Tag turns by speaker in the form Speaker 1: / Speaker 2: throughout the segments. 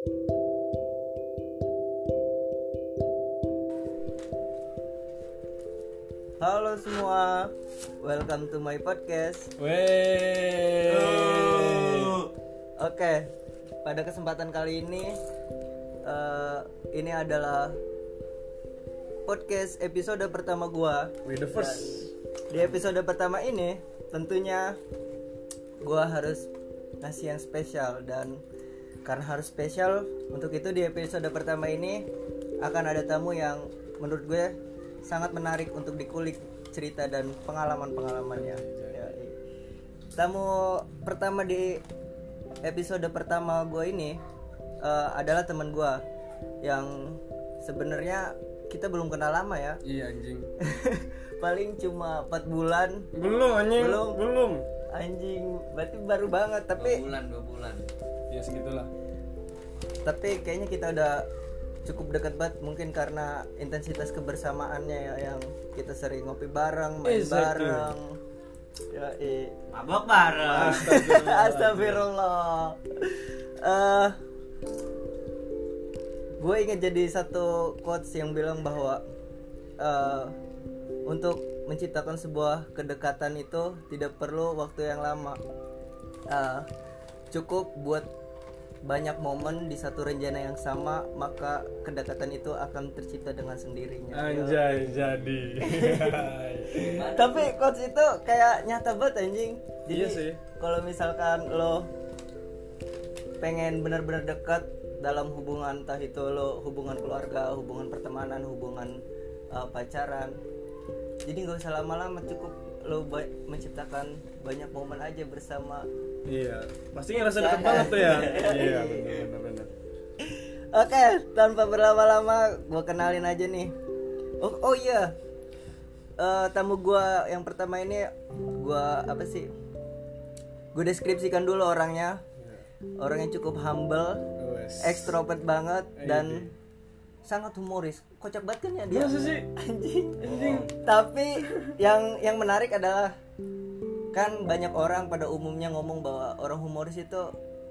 Speaker 1: Halo semua, welcome to my podcast.
Speaker 2: Wey.
Speaker 1: Oke, pada kesempatan kali ini, eh, ini adalah podcast episode pertama gua.
Speaker 2: We the first.
Speaker 1: Di episode pertama ini, tentunya gua harus ngasih yang spesial dan karena harus spesial, untuk itu di episode pertama ini akan ada tamu yang menurut gue sangat menarik untuk dikulik cerita dan pengalaman-pengalamannya. Ya, tamu pertama di episode pertama gue ini eh, adalah teman gue yang sebenarnya kita belum kenal lama ya
Speaker 2: Iya anjing.
Speaker 1: paling cuma 4 bulan
Speaker 2: Belum anjing.
Speaker 1: Belum.
Speaker 2: Belum.
Speaker 1: Anjing berarti baru banget tapi
Speaker 3: bulan dua bulan
Speaker 2: Ya segitulah.
Speaker 1: tapi kayaknya kita udah cukup dekat banget mungkin karena intensitas kebersamaannya ya yang kita sering ngopi bareng main
Speaker 2: Exactly.
Speaker 1: bareng ya i
Speaker 3: mabok bareng
Speaker 1: Astagfirullah. Eh, gue ingat jadi satu quotes yang bilang bahwa eh, untuk menciptakan sebuah kedekatan itu tidak perlu waktu yang lama. Eh, cukup buat banyak momen di satu rencana yang sama maka kedekatan itu akan tercipta dengan sendirinya.
Speaker 2: Anjay jadi.
Speaker 1: Tapi quotes itu kayak nyata banget anjing. Jadi
Speaker 2: Iya sih.
Speaker 1: kalau misalkan lo pengen benar-benar dekat dalam hubungan entah itu lo hubungan keluarga, hubungan pertemanan, hubungan uh, pacaran. Jadi nggak usah lama-lama cukup lo ba- menciptakan banyak momen aja bersama.
Speaker 2: iya. Pasti ngerasa deket banget tuh ya. Iya benar benar benar.
Speaker 1: Oke, tanpa berlama-lama gue kenalin aja nih. Oh, oh iya. Eh, tamu gua yang pertama ini gua apa sih? Gue deskripsikan dulu orangnya. Orang yang cukup humble, ekstrovert banget dan sangat humoris. Kocak banget kan ya dia.
Speaker 2: Masa sih?
Speaker 1: Anjing, anjing. Tapi yang yang menarik adalah kan banyak orang pada umumnya ngomong bahwa orang humoris itu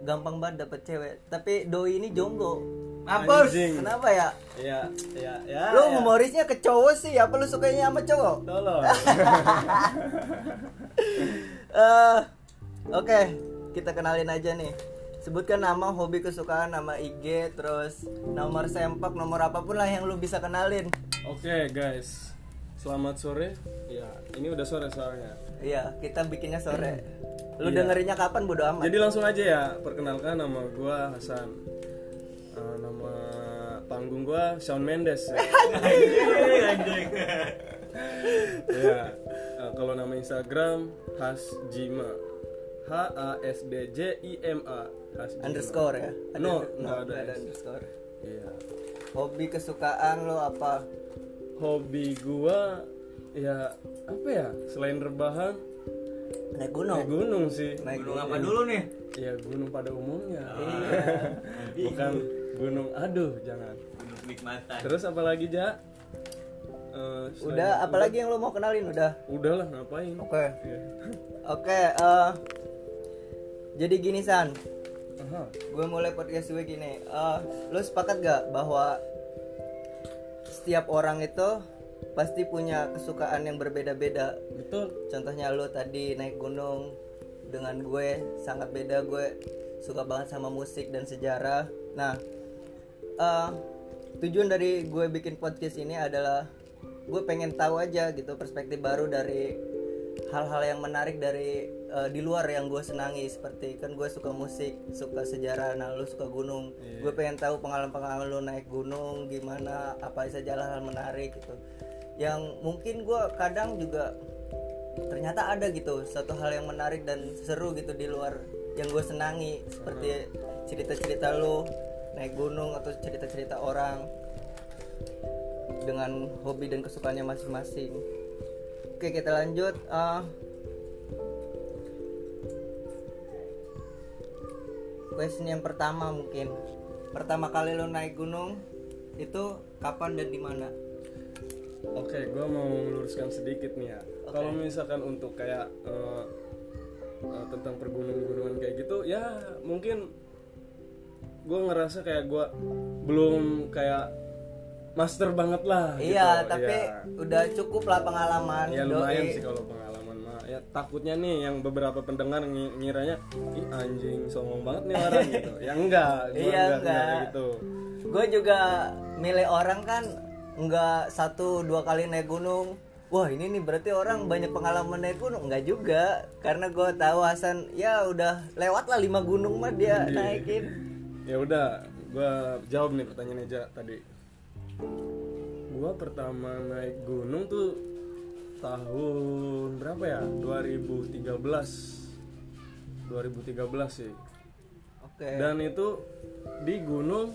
Speaker 1: gampang banget dapet cewek. Tapi doi ini jomblo.
Speaker 2: Anjing.
Speaker 1: Kenapa ya?
Speaker 2: Iya iya ya.
Speaker 1: Lu
Speaker 2: ya.
Speaker 1: humorisnya ke cowok sih, apa lu sukanya sama cowok?
Speaker 2: Tolong.
Speaker 1: Eh, Oke, kita kenalin aja nih. Sebutkan nama, hobi, kesukaan, nama IG, terus nomor sempak, nomor apa pun lah yang lu bisa kenalin.
Speaker 2: Oke guys. Selamat sore. Ya, ini udah sore soalnya.
Speaker 1: Iya, kita bikinnya sore. Lu
Speaker 2: Iya.
Speaker 1: dengerinnya kapan bodo amat.
Speaker 2: Jadi langsung aja ya, perkenalkan nama gua Hasan. Eh, nama panggung gua Shawn Mendes. Ya. ya. eh, kalau nama Instagram Hasjima. H A S D J I M A. Hasjima.
Speaker 1: underscore ya? Ada-
Speaker 2: No, nggak ada
Speaker 1: nggak ada
Speaker 2: S.
Speaker 1: underscore.
Speaker 2: Iya.
Speaker 1: Hobi, kesukaan lu apa?
Speaker 2: Hobi gua ya apa ya? Selain rebahan,
Speaker 1: Naik
Speaker 2: naik
Speaker 1: gunung.
Speaker 2: gunung sih.
Speaker 1: Naik
Speaker 3: gunung apa
Speaker 1: gunung.
Speaker 3: dulu nih
Speaker 2: Ya gunung pada umumnya.
Speaker 1: Iya.
Speaker 2: Bukan gunung aduh, jangan.
Speaker 3: gunung kenikmatan
Speaker 2: Terus apa lagi, Ja? Eh, selain-
Speaker 1: Udah, apalagi yang lu mau kenalin udah?
Speaker 2: Udah lah, ngapain?
Speaker 1: Oke.
Speaker 2: Iya.
Speaker 1: Oke, eh jadi gini San, Gue mulai podcast gue gini. Eh, lu sepakat gak bahwa setiap orang itu pasti punya kesukaan yang berbeda-beda?
Speaker 2: Betul.
Speaker 1: Contohnya lu tadi naik gunung dengan gue sangat beda. Gue suka banget sama musik dan sejarah. Nah, eh, tujuan dari gue bikin podcast ini adalah gue pengen tahu aja gitu perspektif baru dari hal-hal yang menarik dari eh, di luar yang gue senangi seperti kan gue suka musik suka sejarah nah lu suka gunung.
Speaker 2: Iya.
Speaker 1: gue pengen tahu pengalaman-pengalaman lu naik gunung gimana apa saja hal-hal menarik gitu. Yang mungkin gue kadang juga ternyata ada gitu satu hal yang menarik dan seru gitu di luar yang gue senangi seperti cerita-cerita lu naik gunung atau cerita-cerita orang dengan hobi dan kesukaannya masing-masing. Oke kita lanjut. Eh, question yang pertama mungkin pertama kali lo naik gunung itu kapan dan di mana
Speaker 2: Oke, gue mau meluruskan sedikit nih ya. Kalau misalkan untuk kayak eh, eh, tentang pergunungan-gunungan kayak gitu, ya mungkin gue ngerasa kayak gue belum kayak master banget lah
Speaker 1: iya
Speaker 2: gitu.
Speaker 1: tapi
Speaker 2: Iya.
Speaker 1: udah cukup lah pengalaman
Speaker 2: ya lumayan
Speaker 1: doi.
Speaker 2: sih kalau pengalaman ya takutnya nih yang beberapa pendengar ngi- ngiranya ih anjing songong banget nih orang gitu. Ya enggak gua
Speaker 1: Iya,
Speaker 2: enggak,
Speaker 1: enggak.
Speaker 2: kayak gitu.
Speaker 1: Gue juga milih orang kan nggak satu dua kali naik gunung. Wah ini nih berarti orang banyak pengalaman naik gunung. Nggak juga karena gue tahu Hasan ya udah lewat lah lima gunung mah dia
Speaker 2: Iya.
Speaker 1: naikin.
Speaker 2: Ya udah gua jawab nih pertanyaan Eja tadi. Gua pertama naik gunung tuh tahun berapa ya? 2013 2013 sih.
Speaker 1: Oke.
Speaker 2: Dan itu di gunung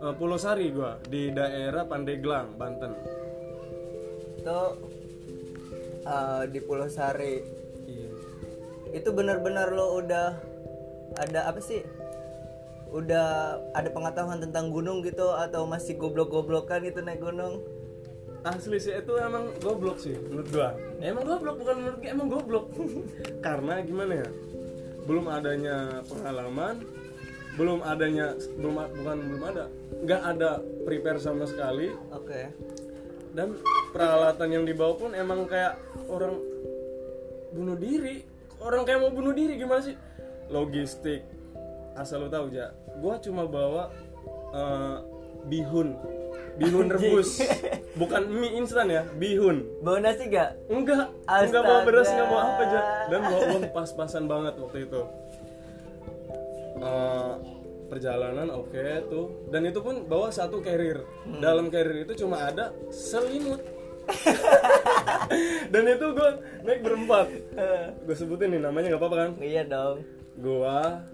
Speaker 2: eh, Pulau Sari gua di daerah Pandeglang Banten.
Speaker 1: Itu eh, di Pulau Sari.
Speaker 2: Iya.
Speaker 1: Itu benar-benar lo udah ada apa sih? Udah ada pengetahuan tentang gunung gitu atau masih goblok-goblokan itu naik gunung
Speaker 2: asli sih itu emang goblok sih menurut gua. Emang goblok bukan menurut gua emang goblok. Karena gimana ya belum adanya pengalaman belum adanya belum bukan belum ada nggak ada prepare sama sekali.
Speaker 1: Oke.
Speaker 2: Dan peralatan yang dibawa pun emang kayak orang bunuh diri. Orang kayak mau bunuh diri gimana sih? Logistik. Asal lo tahu ja. Gua cuma bawa eh, bihun bihun rebus. Bukan mie instan ya bihun.
Speaker 1: Bawa nasi gak
Speaker 2: enggak enggak bawa beras
Speaker 1: Astaga.
Speaker 2: enggak bawa apa aja. Dan bawa uang pas-pasan banget waktu itu. Eh, perjalanan oke tuh. Dan itu pun bawa satu carrier. Dalam carrier itu cuma ada selimut. Dan itu gue naik berempat. Gue sebutin nih namanya nggak apa-apa kan?
Speaker 1: Iya dong.
Speaker 2: Gua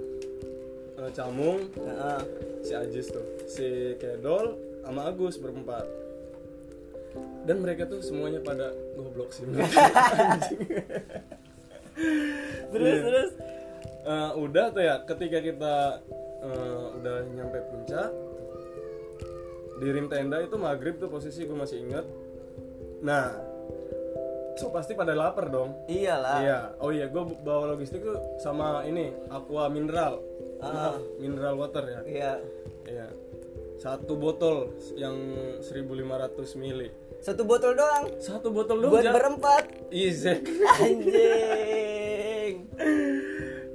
Speaker 2: eh, Camung.
Speaker 1: Heeh.
Speaker 2: si Ajis tuh. Si Kedol sama Agus berempat. Dan mereka tuh semuanya pada goblok sih.
Speaker 1: Terus terus.
Speaker 2: Eh, udah tuh ya ketika kita eh, udah nyampe puncak di rim tenda itu maghrib tuh posisi gue masih inget nah so pasti pada lapar dong.
Speaker 1: Iyalah.
Speaker 2: Iya. Oh iya gue bawa logistik tuh sama ini aqua mineral. Maaf, mineral water ya.
Speaker 1: Iya.
Speaker 2: Iya satu botol yang 1500 mili.
Speaker 1: Satu botol doang?
Speaker 2: Satu botol dong
Speaker 1: buat berempat?
Speaker 2: Izek
Speaker 1: anjing.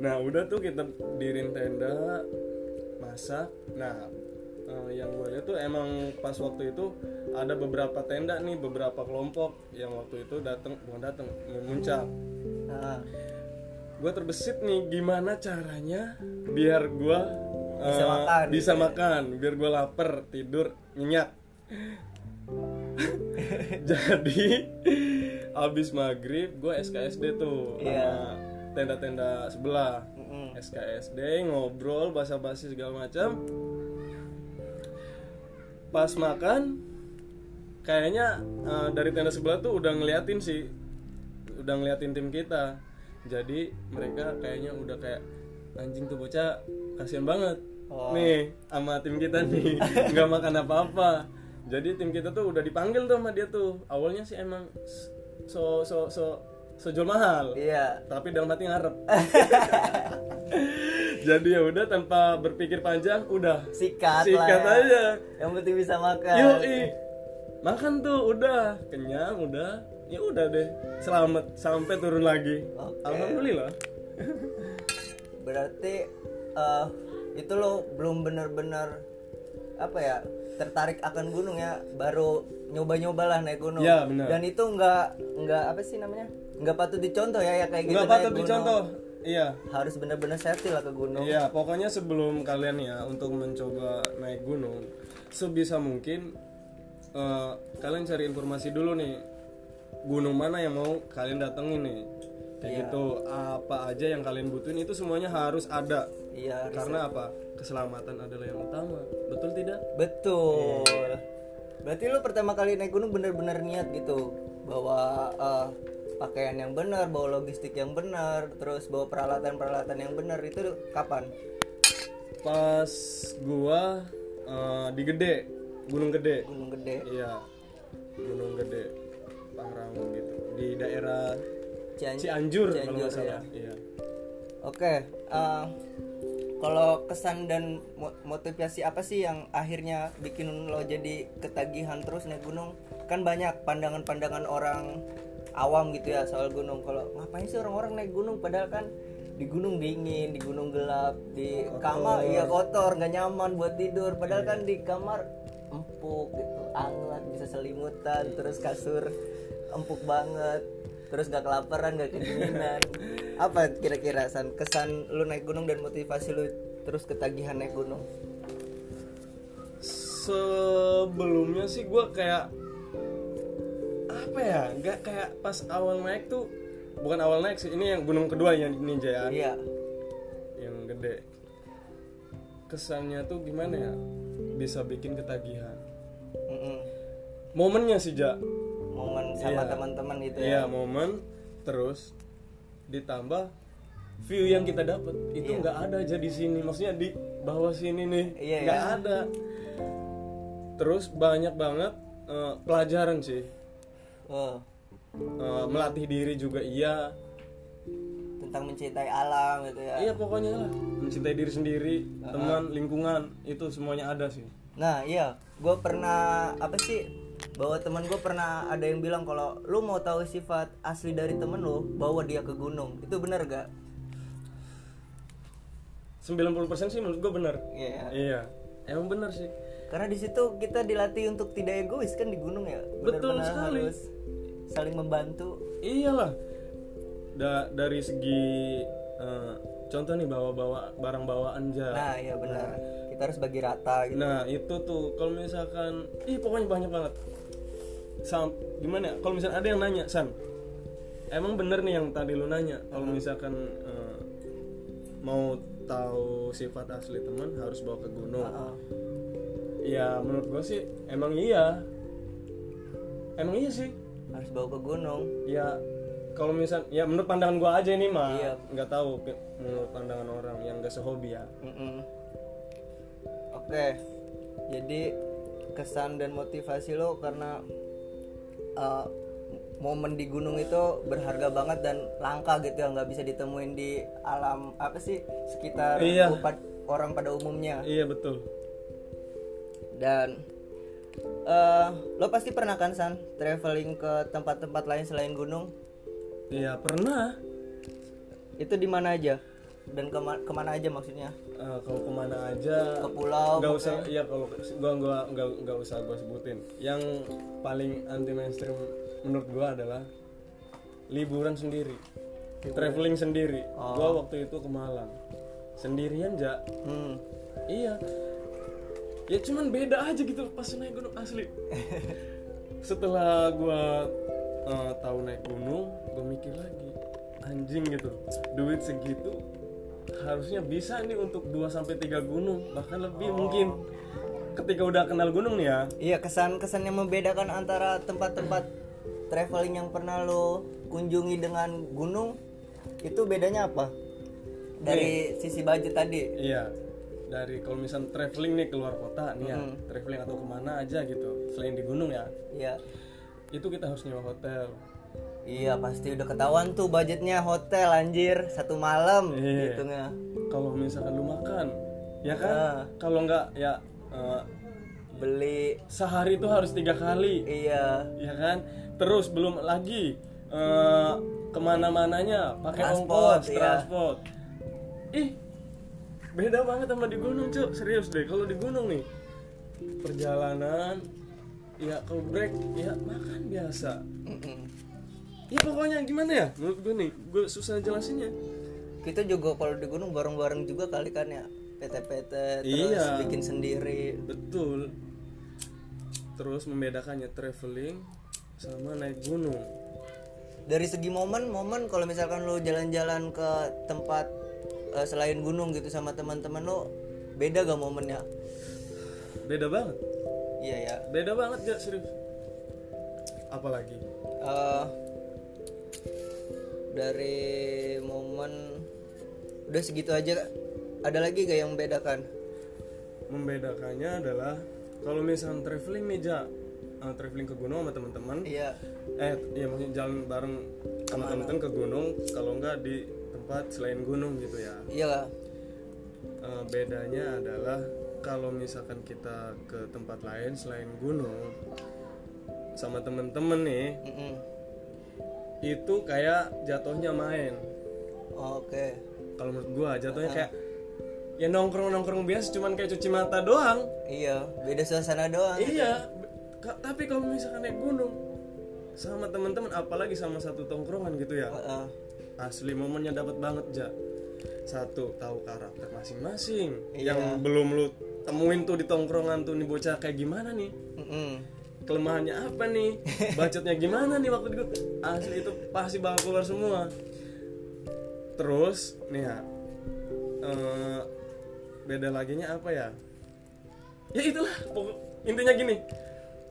Speaker 2: Nah udah tuh kita dirin tenda masak. Nah eh, yang gue lihat tuh emang pas waktu itu ada beberapa tenda nih beberapa kelompok yang waktu itu datang bukan datang memuncak.
Speaker 1: nah,
Speaker 2: Gue terbesit nih gimana caranya biar gue
Speaker 1: Bisa makan.
Speaker 2: bisa makan, biar gue lapar tidur nyenyak. Jadi abis maghrib gue SKSD tuh
Speaker 1: Iya.
Speaker 2: sama tenda-tenda sebelah.
Speaker 1: mm-mm.
Speaker 2: SKSD ngobrol basa-basi segala macam pas makan kayaknya eh, dari tenda sebelah tuh udah ngeliatin sih udah ngeliatin tim kita jadi mereka kayaknya udah kayak anjing tuh bocah kasihan banget
Speaker 1: Oh.
Speaker 2: nih sama tim kita nih. Nggak makan apa-apa. Jadi tim kita tuh udah dipanggil tuh sama dia tuh. Awalnya sih emang so so so sejual mahal.
Speaker 1: Iya.
Speaker 2: Tapi dalam hati ngarep. Jadi ya udah tanpa berpikir panjang udah.
Speaker 1: Sikat,
Speaker 2: sikat
Speaker 1: lah ya.
Speaker 2: aja.
Speaker 1: Yang penting bisa makan.
Speaker 2: Yuk makan tuh udah. Kenyang udah. Ya udah deh. Selamat sampai turun lagi.
Speaker 1: Oke.
Speaker 2: alhamdulillah.
Speaker 1: Berarti eh, itu lo belum benar-benar apa ya tertarik akan gunung ya baru nyoba-nyoba lah naik gunung
Speaker 2: Ya, benar.
Speaker 1: dan itu nggak nggak apa sih namanya nggak patut dicontoh ya ya kayak gitu
Speaker 2: nggak patut
Speaker 1: gunung.
Speaker 2: dicontoh iya
Speaker 1: harus benar-benar safety lah ke gunung
Speaker 2: Iya, pokoknya sebelum kalian ya untuk mencoba naik gunung, sebisa mungkin eh, kalian cari informasi dulu nih, gunung mana yang mau kalian datengin nih, kayak
Speaker 1: Iya.
Speaker 2: gitu. Apa aja yang kalian butuhin itu semuanya harus ada,
Speaker 1: iya
Speaker 2: karena apa? Keselamatan adalah yang utama, betul tidak?
Speaker 1: betul berarti lo pertama kali naik gunung benar-benar niat gitu bawa eh, pakaian yang benar bawa logistik yang benar terus bawa peralatan-peralatan yang benar itu kapan
Speaker 2: Pas gua eh, di Gede, Gunung Gede,
Speaker 1: gunung gede
Speaker 2: iya, Gunung Gede, Pangrango gitu, di daerah
Speaker 1: Cian-
Speaker 2: Cianjur, kalau
Speaker 1: Cianjur,
Speaker 2: nggak salah.
Speaker 1: ya.
Speaker 2: Iya.
Speaker 1: Oke, eh, kalau kesan dan mo- motivasi apa sih yang akhirnya bikin lo jadi ketagihan terus naik gunung? Kan banyak pandangan-pandangan orang awam gitu ya soal gunung. Kalau ngapain sih orang-orang naik gunung? Padahal kan di gunung dingin di gunung gelap di kamar iya kotor nggak nyaman buat tidur. Padahal kan di kamar empuk gitu hangat bisa selimutan terus kasur empuk banget terus gak kelaparan gak kedinginan. Apa kira-kira san kesan lu naik gunung dan motivasi lu terus ketagihan naik gunung?
Speaker 2: Sebelumnya sih gue kayak apa ya nggak kayak pas awal naik tuh bukan awal naik sih ini yang gunung kedua yang ninja ya
Speaker 1: iya.
Speaker 2: Yang gede. Kesannya tuh gimana ya bisa bikin ketagihan.
Speaker 1: Mm-mm.
Speaker 2: momennya sih ja
Speaker 1: momen sama
Speaker 2: Iya.
Speaker 1: teman-teman gitu
Speaker 2: iya
Speaker 1: ya.
Speaker 2: momen terus ditambah view yang kita dapat itu
Speaker 1: Iya.
Speaker 2: nggak ada aja di sini. Maksudnya di bawah sini nih.
Speaker 1: Iya,
Speaker 2: nggak
Speaker 1: iya.
Speaker 2: ada. Terus banyak banget eh, pelajaran sih.
Speaker 1: Oh,
Speaker 2: Eh, melatih diri juga iya.
Speaker 1: Tentang mencintai alam gitu ya.
Speaker 2: Iya pokoknya lah. Mencintai diri sendiri teman lingkungan itu semuanya ada sih.
Speaker 1: Nah iya, gue pernah apa sih? Bahwa teman gue pernah ada yang bilang kalau lu mau tahu sifat asli dari temen lu, bawa dia ke gunung. Itu benar gak?
Speaker 2: 90% sih menurut gue benar
Speaker 1: Iya.
Speaker 2: iya emang benar sih
Speaker 1: Karena di situ kita dilatih untuk tidak egois kan di gunung ya.
Speaker 2: Betul
Speaker 1: Benar-benar
Speaker 2: sekali.
Speaker 1: harus saling membantu.
Speaker 2: iyalah da dari segi eh, contoh nih bawa bawa barang bawaan aja
Speaker 1: Nah iya benar. Kita harus bagi rata gitu.
Speaker 2: Nah itu tuh kalau misalkan, ih pokoknya banyak banget. Sam, gimana ya? Kalau misalkan ada yang nanya, San, emang bener nih yang tadi lu nanya, kalau misalkan eh, mau tahu sifat asli teman harus bawa ke gunung.
Speaker 1: Heeh.
Speaker 2: Ya menurut gua sih emang iya, emang iya sih.
Speaker 1: Harus bawa ke gunung.
Speaker 2: Ya kalau misal, ya menurut pandangan gua aja ini mah,
Speaker 1: Iya.
Speaker 2: nggak tahu pi- menurut pandangan orang yang gak sehobi ya.
Speaker 1: Mm-mm. Oke, jadi kesan dan motivasi lo karena uh, momen di gunung itu berharga banget dan langka gitu ya nggak bisa ditemuin di alam apa sih sekitar
Speaker 2: Iya.
Speaker 1: upat- orang pada umumnya
Speaker 2: Iya betul.
Speaker 1: dan eh lo pasti pernah kan san traveling ke tempat-tempat lain selain gunung
Speaker 2: Iya pernah.
Speaker 1: itu di mana aja dan kema- ke mana aja maksudnya?
Speaker 2: Eh, kalau ke mana aja
Speaker 1: ke pulau
Speaker 2: nggak usah iya kalau gua gua nggak nggak usah gua sebutin. Yang paling anti mainstream menurut gua adalah liburan sendiri. Traveling sendiri. Gua waktu itu ke Malang. Sendirian ja.
Speaker 1: Hmm.
Speaker 2: iya. Ya cuman beda aja gitu pas naik gunung asli. Setelah gua eh, tahu naik gunung gua mikir lagi anjing gitu duit segitu harusnya bisa nih untuk 2 sampai 3 gunung bahkan lebih mungkin. Ketika udah kenal gunung nih ya.
Speaker 1: Iya kesan-kesan yang membedakan antara tempat-tempat traveling yang pernah lo kunjungi dengan gunung itu bedanya apa? Dari sisi budget tadi.
Speaker 2: iya. Dari kalau misal traveling nih keluar kota nih ya. Traveling atau ke mana aja gitu selain di gunung ya.
Speaker 1: Iya.
Speaker 2: itu kita harus nyewa hotel
Speaker 1: Iya pasti udah ketahuan tuh budgetnya hotel anjir satu malam
Speaker 2: Iya.
Speaker 1: hitungnya.
Speaker 2: kalau misalkan lu makan ya kan
Speaker 1: Ah.
Speaker 2: kalau nggak ya eh,
Speaker 1: Beli
Speaker 2: sehari itu harus tiga kali
Speaker 1: iya
Speaker 2: ya kan terus belum lagi eh, ke mana-mananya pakai
Speaker 1: Transport,
Speaker 2: ongkos
Speaker 1: iya.
Speaker 2: transport ih beda banget sama di gunung cuk serius deh kalau di gunung nih perjalanan ya kalau break ya makan biasa. Ya pokoknya gimana ya? Menurut gue nih gue susah jelasinnya.
Speaker 1: Kita juga kalau di gunung bareng-bareng juga kali kan ya PT-PT terus
Speaker 2: Iya.
Speaker 1: bikin sendiri.
Speaker 2: betul. Terus membedakannya traveling sama naik gunung.
Speaker 1: Dari segi momen momen kalau misalkan lo jalan-jalan ke tempat eh, selain gunung gitu sama teman-teman lo beda gak momennya?
Speaker 2: Beda banget.
Speaker 1: Iya ya.
Speaker 2: Beda banget gak serius apalagi?
Speaker 1: Eh, dari momen udah segitu aja ada lagi gak yang membedakan?
Speaker 2: Membedakannya adalah kalau misalnya traveling nih ja eh, traveling ke gunung sama teman-teman.
Speaker 1: Iya.
Speaker 2: Eh iya maksudnya jalan bareng sama teman-teman ke gunung kalau enggak di tempat selain gunung gitu ya.
Speaker 1: Iya lah
Speaker 2: eh, bedanya adalah kalau misalkan kita ke tempat lain selain gunung sama temen-temen nih
Speaker 1: Mm-mm.
Speaker 2: Itu kayak jatuhnya main
Speaker 1: Oke.
Speaker 2: kalau menurut gua jatuhnya kayak ya nongkrong nongkrong biasa cuman kayak cuci mata doang
Speaker 1: Iya, beda suasana doang.
Speaker 2: iya tapi kalau misalkan naik gunung sama teman-teman apalagi sama satu tongkrongan gitu ya
Speaker 1: Heeh.
Speaker 2: asli momennya dapat banget ja satu tahu karakter masing-masing
Speaker 1: Iya.
Speaker 2: yang belum lu temuin tuh di tongkrongan tuh nih bocah kayak gimana nih
Speaker 1: Mm-mm.
Speaker 2: Kelemahannya apa nih? Bacotnya gimana nih waktu itu? Asli itu pasti bakal keluar semua. Terus nih ya eh, beda laginya apa ya? Ya itulah pokok intinya gini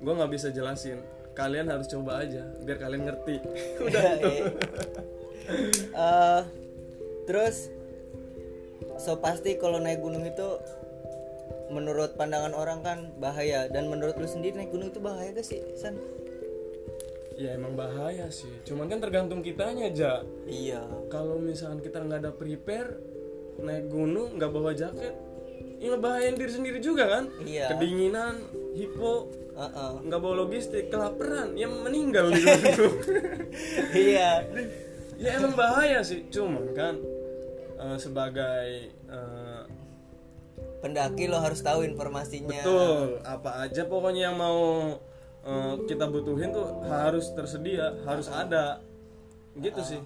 Speaker 2: gue nggak bisa jelasin. Kalian harus coba aja biar kalian ngerti. Udah itu
Speaker 1: Eh, terus so pasti kalau naik gunung itu menurut pandangan orang kan bahaya dan menurut lu sendiri naik gunung itu bahaya gak sih San?
Speaker 2: ya emang bahaya sih cuman kan tergantung kitanya aja
Speaker 1: Iya.
Speaker 2: kalau misalkan kita nggak ada prepare naik gunung nggak bawa jaket ya ngebahayain diri sendiri juga kan
Speaker 1: Iya.
Speaker 2: kedinginan hipo nggak bawa logistik kelaparan ya meninggal di gunung
Speaker 1: iya.
Speaker 2: ya emang bahaya sih cuman kan eh, sebagai eh,
Speaker 1: Pendaki lo harus tahu informasinya.
Speaker 2: betul apa aja pokoknya yang mau eh, kita butuhin tuh harus tersedia harus ada gitu sih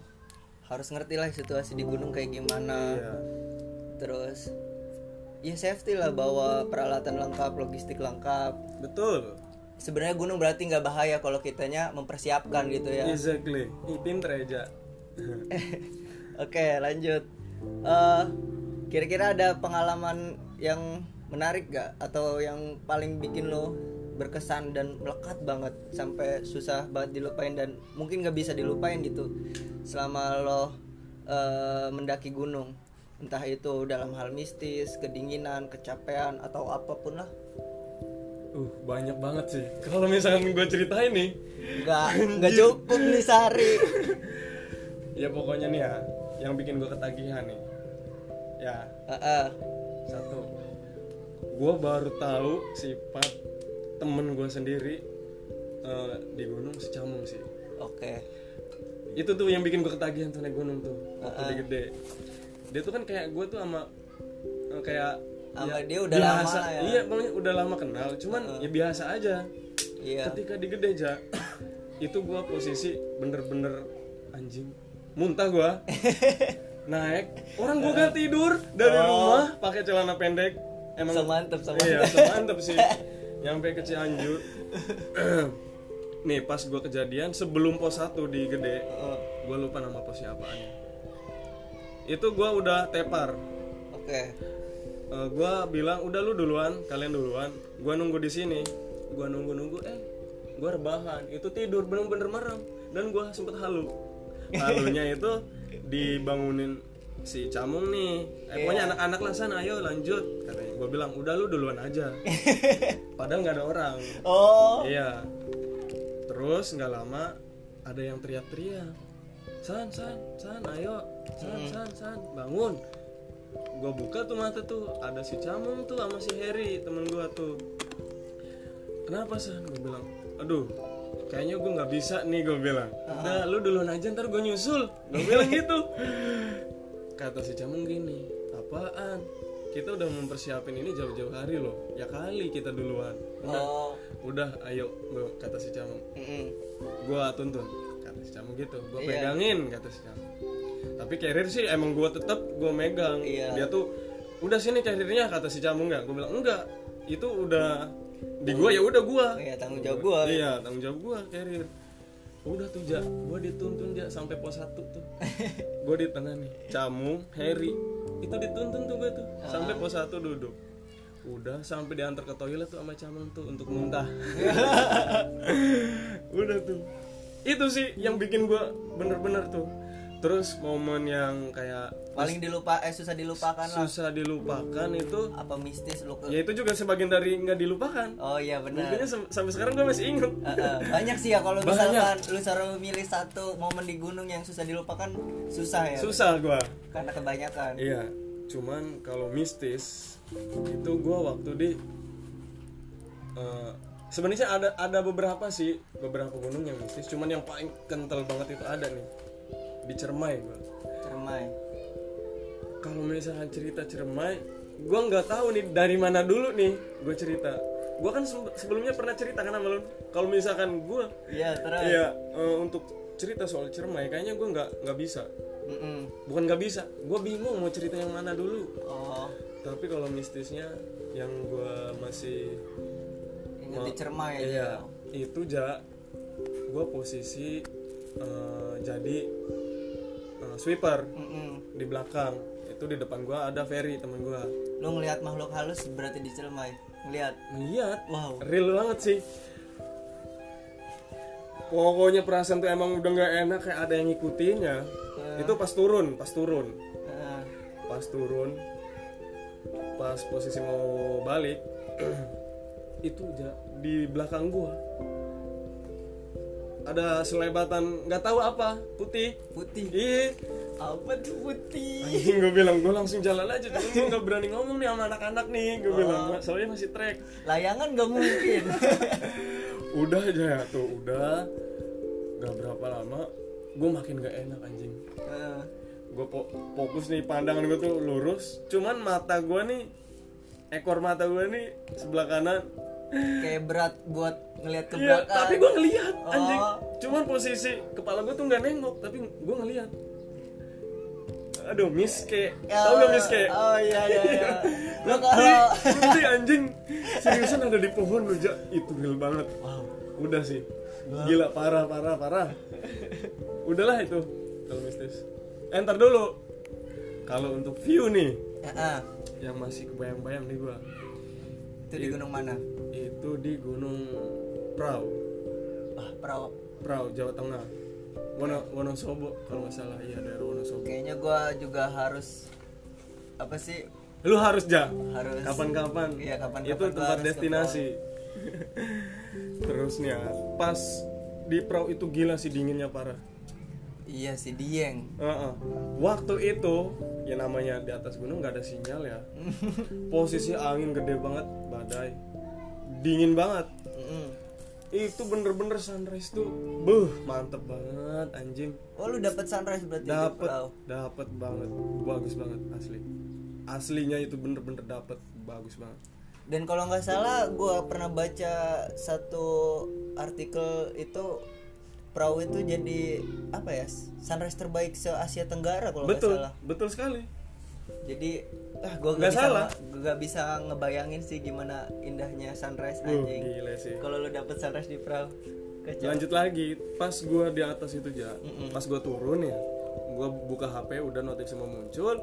Speaker 1: Harus ngerti lah situasi di gunung kayak gimana.
Speaker 2: Iya.
Speaker 1: Terus ya safety lah bawa peralatan lengkap, logistik lengkap.
Speaker 2: betul
Speaker 1: Sebenarnya gunung berarti nggak bahaya kalau kitanya mempersiapkan gitu ya.
Speaker 2: exactly Ih, pinter aja
Speaker 1: Oke, lanjut. Eh, kira-kira ada pengalaman yang menarik gak? Atau yang paling bikin lo berkesan dan melekat banget sampai susah banget dilupain dan mungkin gak bisa dilupain gitu selama lo eh, mendaki gunung? Entah itu dalam hal mistis, kedinginan, kecapean atau apa pun lah.
Speaker 2: Uh banyak banget sih. Kalau misalkan gue ceritain nih.
Speaker 1: Nggak nggak cukup nih sehari
Speaker 2: ya pokoknya nih ya yang bikin gue ketagihan nih. Ya.
Speaker 1: Heeh.
Speaker 2: satu gue baru tahu sifat temen gue sendiri eh, di gunung si camung sih.
Speaker 1: Oke.
Speaker 2: Itu tuh yang bikin gue ketagihan tuh naik gunung tuh waktu dia gede. Dia tuh kan kayak gue tuh sama eh, kayak
Speaker 1: Sama dia udah lama lah ya.
Speaker 2: iya pokoknya udah lama kenal cuman ya biasa aja.
Speaker 1: Iya.
Speaker 2: Ketika di gede aja itu gua posisi bener-bener anjing muntah gua. Naik orang gua gak tidur dari rumah pakai celana pendek emang
Speaker 1: Semantep, semantep.
Speaker 2: iya semantep sih. Nyampe ke Cianjur. Nih pas gua kejadian sebelum pos 1 di gede gua lupa nama posnya apaan itu gua udah tepar.
Speaker 1: Oke.
Speaker 2: Eh, gua bilang udah lu duluan kalian duluan. Gua nunggu di sini. Gua nunggu nunggu eh gua rebahan. Itu tidur bener-bener merem. Dan gua sempet halu. Halunya itu dibangunin si camung nih. Eh, pokoknya anak-anak lah sana ayo lanjut katanya. Gua bilang udah lu duluan aja. Padahal nggak ada orang.
Speaker 1: Oh.
Speaker 2: Iya. Terus nggak lama ada yang teriak-teriak san san san ayo san san san bangun. Gua buka tuh mata tuh ada si camung tuh sama si Harry temen gua tuh. Kenapa san? Gue bilang aduh kayaknya gue nggak bisa nih gue bilang. Udah lu duluan aja ntar gue nyusul. Gue bilang gitu kata si camung gini. Apaan? Kita udah mempersiapin ini jauh-jauh hari loh. Ya kali kita duluan. Udah.
Speaker 1: Oh.
Speaker 2: Udah ayo gua kata si camung
Speaker 1: mm-mm.
Speaker 2: gua tuntun. Kata si camung gitu. Gua
Speaker 1: Iya.
Speaker 2: pegangin kata si camung tapi carrier sih emang gua tetap gua megang.
Speaker 1: Iya.
Speaker 2: dia tuh udah sini carriernya kata si camung nggak? Gua bilang enggak. Itu udah di gua ya udah gua.
Speaker 1: Iya tanggung jawab gua.
Speaker 2: Iya tanggung jawab gua carrier udah tuh ja. Gua dituntun ja sampai pos satu tuh. Gua di tengah nih camung Harry itu dituntun tuh gua tuh sampai pos satu duduk. Udah sampai diantar ke toilet tuh sama camung tuh untuk muntah. Udah tuh. Itu sih yang bikin gua bener-bener tuh terus momen yang kayak
Speaker 1: paling dilupa eh susah dilupakan lah.
Speaker 2: Susah dilupakan itu
Speaker 1: apa mistis lu
Speaker 2: ya itu juga sebagian dari nggak dilupakan.
Speaker 1: Oh iya benar.
Speaker 2: Sam- sampai sekarang gue masih inget
Speaker 1: Heeh, banyak sih ya kalau misalkan lu suruh milih satu momen di gunung yang susah dilupakan susah ya.
Speaker 2: Susah gue
Speaker 1: karena kebanyakan.
Speaker 2: Iya cuman kalau mistis itu gue waktu di eh, sebenarnya ada ada beberapa sih beberapa gunung yang mistis. Cuman yang paling kental banget itu ada nih di Cermai gua
Speaker 1: Cermai.
Speaker 2: kalau misalkan cerita Cermai gue nggak tahu nih dari mana dulu nih gue cerita. Gue kan se- sebelumnya pernah cerita kan sama lu kalau misalkan gue
Speaker 1: Iya, terus.
Speaker 2: iya eh, untuk cerita soal Cermai kayaknya gue nggak nggak bisa.
Speaker 1: Mm-mm.
Speaker 2: bukan nggak bisa gue bingung mau cerita yang mana dulu.
Speaker 1: Oh,
Speaker 2: tapi kalau mistisnya yang gue masih
Speaker 1: ingat di Cermai
Speaker 2: iya itu ja gue posisi eh, jadi sweeper
Speaker 1: Mm-mm.
Speaker 2: di belakang itu di depan gue ada Ferry temen gue
Speaker 1: Lu ngelihat makhluk halus berarti di Cermai. Ngelihat.
Speaker 2: lihat
Speaker 1: Wow.
Speaker 2: real banget sih pokoknya perasaan tuh emang udah nggak enak kayak ada yang ngikutinnya itu pas turun pas turun
Speaker 1: Heeh.
Speaker 2: pas turun pas posisi mau balik itu di belakang gua ada selebatan nggak tahu apa putih
Speaker 1: putih.
Speaker 2: iya
Speaker 1: Apa tuh putih?
Speaker 2: anjing gue bilang gue langsung jalan aja cuma gue nggak berani ngomong nih sama anak-anak nih gue bilang soalnya masih trek
Speaker 1: Layangan gak mungkin.
Speaker 2: udah aja ya tuh udah gak berapa lama gue makin gak enak anjing
Speaker 1: Heeh.
Speaker 2: gue fokus nih pandangan gue tuh lurus cuman mata gue nih ekor mata gue nih sebelah kanan
Speaker 1: Kayak berat buat ngelihat ke
Speaker 2: Iya,
Speaker 1: belakang.
Speaker 2: tapi gue ngelihat anjing
Speaker 1: Oh.
Speaker 2: cuman posisi kepala gue tuh nggak nengok tapi gue ngelihat aduh miss kayak
Speaker 1: Ya,
Speaker 2: tau gak miss kayak
Speaker 1: Oh iya iya iya. Lo kalau
Speaker 2: bukti anjing seriusan ada di pohon Ja. itu real banget
Speaker 1: Wow.
Speaker 2: udah sih gila parah parah parah udahlah itu kalau mistis Eh, Entar dulu kalau untuk view nih
Speaker 1: Heeh.
Speaker 2: yang masih kebayang-bayang nih gua
Speaker 1: Itu di gunung mana?
Speaker 2: Itu di Gunung Prau.
Speaker 1: Ah, perahu.
Speaker 2: Prau Jawa Tengah. Wono Wonosobo kalau nggak salah. Iya daerah Wonosobo.
Speaker 1: Kayaknya gua juga harus apa sih?
Speaker 2: lu harus ja.
Speaker 1: Harus.
Speaker 2: Kapan-kapan.
Speaker 1: Iya, kapan-kapan
Speaker 2: itu tempat destinasi. Terus nih ya pas di Prau itu gila sih dinginnya parah.
Speaker 1: Iya si Dieng.
Speaker 2: Heeh. Waktu itu ya namanya di atas gunung nggak ada sinyal ya. Posisi angin gede banget, badai, dingin banget.
Speaker 1: Mm-mm.
Speaker 2: Itu bener-bener sunrise tuh, buh mantep banget anjing.
Speaker 1: Oh lu dapat sunrise berarti
Speaker 2: Dapet, dapet banget, bagus banget asli. Aslinya itu bener-bener dapet, bagus banget.
Speaker 1: Dan kalau nggak salah gua pernah baca satu artikel itu perahu itu jadi apa ya sunrise terbaik se Asia Tenggara kalau nggak
Speaker 2: Betul,
Speaker 1: salah.
Speaker 2: betul sekali.
Speaker 1: Jadi ah gua
Speaker 2: Nggak salah.
Speaker 1: nge- nggak bisa ngebayangin sih gimana indahnya sunrise anjing.
Speaker 2: gila sih.
Speaker 1: Kalau lu dapet sunrise di perahu. Kacau.
Speaker 2: Lanjut lagi, pas gua di atas itu ja, pas gua turun ya, gua buka HP udah notif semua muncul,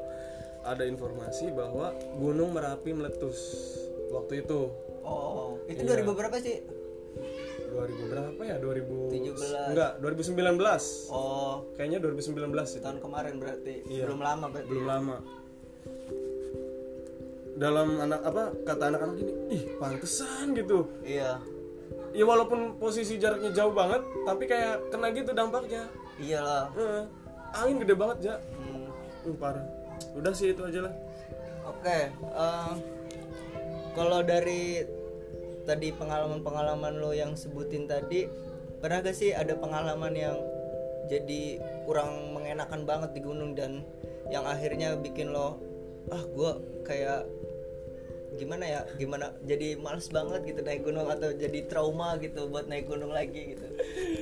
Speaker 2: ada informasi bahwa Gunung Merapi meletus waktu itu.
Speaker 1: Oh, itu
Speaker 2: Iya.
Speaker 1: 2000 berapa sih?
Speaker 2: 2000 berapa ya? 2000
Speaker 1: 17.
Speaker 2: Enggak, 2019.
Speaker 1: Oh,
Speaker 2: Kayaknya 2019 itu.
Speaker 1: tahun kemarin berarti.
Speaker 2: Iya.
Speaker 1: Belum lama berarti.
Speaker 2: Belum lama. Dalam anak apa kata anak-anak ini, ih pantesan gitu.
Speaker 1: Iya.
Speaker 2: Ya walaupun posisi jaraknya jauh banget, tapi kayak kena gitu dampaknya.
Speaker 1: Iyalah.
Speaker 2: Heeh. angin gede banget ja.
Speaker 1: Hmm.
Speaker 2: Uh, parah. Udah sih itu aja lah.
Speaker 1: Oke, eh, kalau dari tadi pengalaman-pengalaman lo yang sebutin tadi, pernah gak sih ada pengalaman yang jadi kurang mengenakan banget di gunung dan yang akhirnya bikin lo, ah gue kayak gimana ya, gimana jadi males banget gitu naik gunung atau jadi trauma gitu buat naik gunung lagi gitu.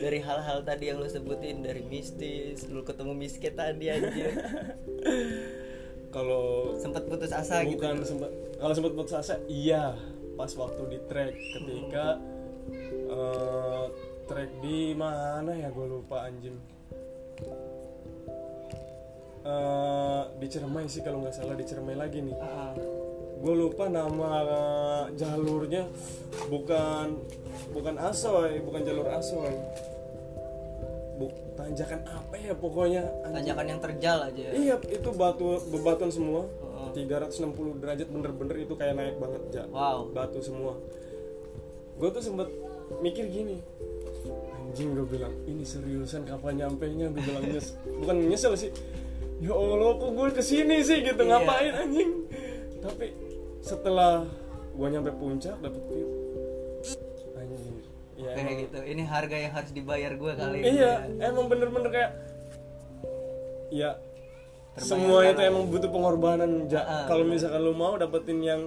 Speaker 1: Dari hal-hal tadi yang lo sebutin dari mistis, lo ketemu misket tadi anjir,
Speaker 2: Kalau
Speaker 1: sempet putus asa gitu.
Speaker 2: bukan sempat kalau sempat putus asa, iya pas waktu di trek ketika eh, trek di mana ya gue lupa anjing. Eh, di Ciremai sih kalau nggak salah di Ciremai lagi nih.
Speaker 1: Ah.
Speaker 2: Gue lupa nama jalurnya. Bukan bukan asoy bukan jalur asoy. Buk, tanjakan apa ya pokoknya? Anjing.
Speaker 1: tanjakan yang terjal aja ya.
Speaker 2: iya itu batu bebatuan semua.
Speaker 1: Heeh.
Speaker 2: 360 derajat bener-bener itu kayak naik banget ja.
Speaker 1: Wow.
Speaker 2: Batu semua. Gue tuh sempet mikir gini anjing gue bilang ini seriusan kapan nyampe nya gue bilang nyes bukan nyesel sih ya allah kok gue ke sini sih? Gitu
Speaker 1: Iya.
Speaker 2: ngapain anjing? Tapi setelah gue nyampe puncak dapet view. Ya
Speaker 1: kayak gitu. Ini harga yang harus dibayar gue kali ini.
Speaker 2: Iya
Speaker 1: ya.
Speaker 2: emang bener-bener kayak ya
Speaker 1: Terbayarkan
Speaker 2: semua itu emang butuh pengorbanan ja.
Speaker 1: Ah,
Speaker 2: kalau misalkan lu mau dapetin yang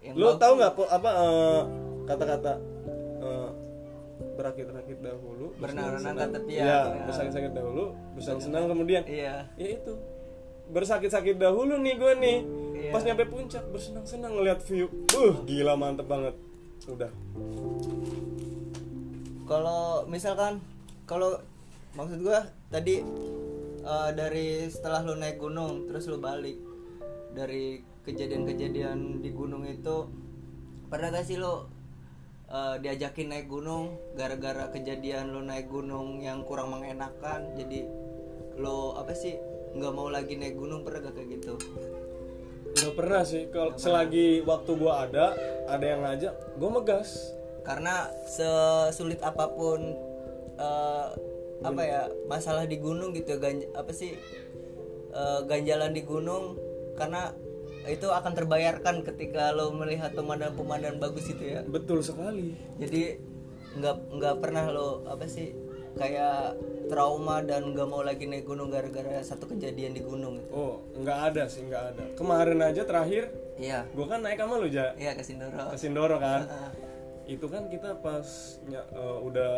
Speaker 1: Yang
Speaker 2: lu tahu nggak apa eh, kata-kata eh, berakit-rakit dahulu
Speaker 1: Berenang-renang tepian.
Speaker 2: ya
Speaker 1: Ya.
Speaker 2: bersakit-sakit dahulu bersenang-senang kemudian.
Speaker 1: Iya.
Speaker 2: Ya itu bersakit-sakit dahulu nih gue nih.
Speaker 1: Iya.
Speaker 2: pas nyampe puncak bersenang-senang ngeliat view. Uh gila mantep banget. Udah.
Speaker 1: Kalau misalkan kalau maksud gua tadi eh, dari setelah lu naik gunung terus lu balik dari kejadian-kejadian di gunung itu pernah gak sih lu eh, diajakin naik gunung? Gara-gara kejadian lu naik gunung yang kurang mengenakan jadi lu apa sih nggak mau lagi naik gunung pernah gak kayak gitu?
Speaker 2: Gak pernah sih. Kalau selagi waktu gua ada ada yang ngajak gua megas.
Speaker 1: Karena sesulit apa pun eh, apa ya masalah di gunung gitu ganj- apa sih eh, ganjalan di gunung karena itu akan terbayarkan ketika lo melihat pemandangan-pemandangan bagus itu ya.
Speaker 2: Betul sekali.
Speaker 1: Jadi nggak nggak pernah lo apa sih kayak trauma dan nggak mau lagi naik gunung gara-gara satu kejadian di gunung gitu.
Speaker 2: oh nggak ada sih nggak ada. Kemarin aja terakhir
Speaker 1: iya.
Speaker 2: gua kan naik sama lu ja?
Speaker 1: Iya ke Sindoro.
Speaker 2: Ke Sindoro kan? Itu kan kita pas ny- eh, udah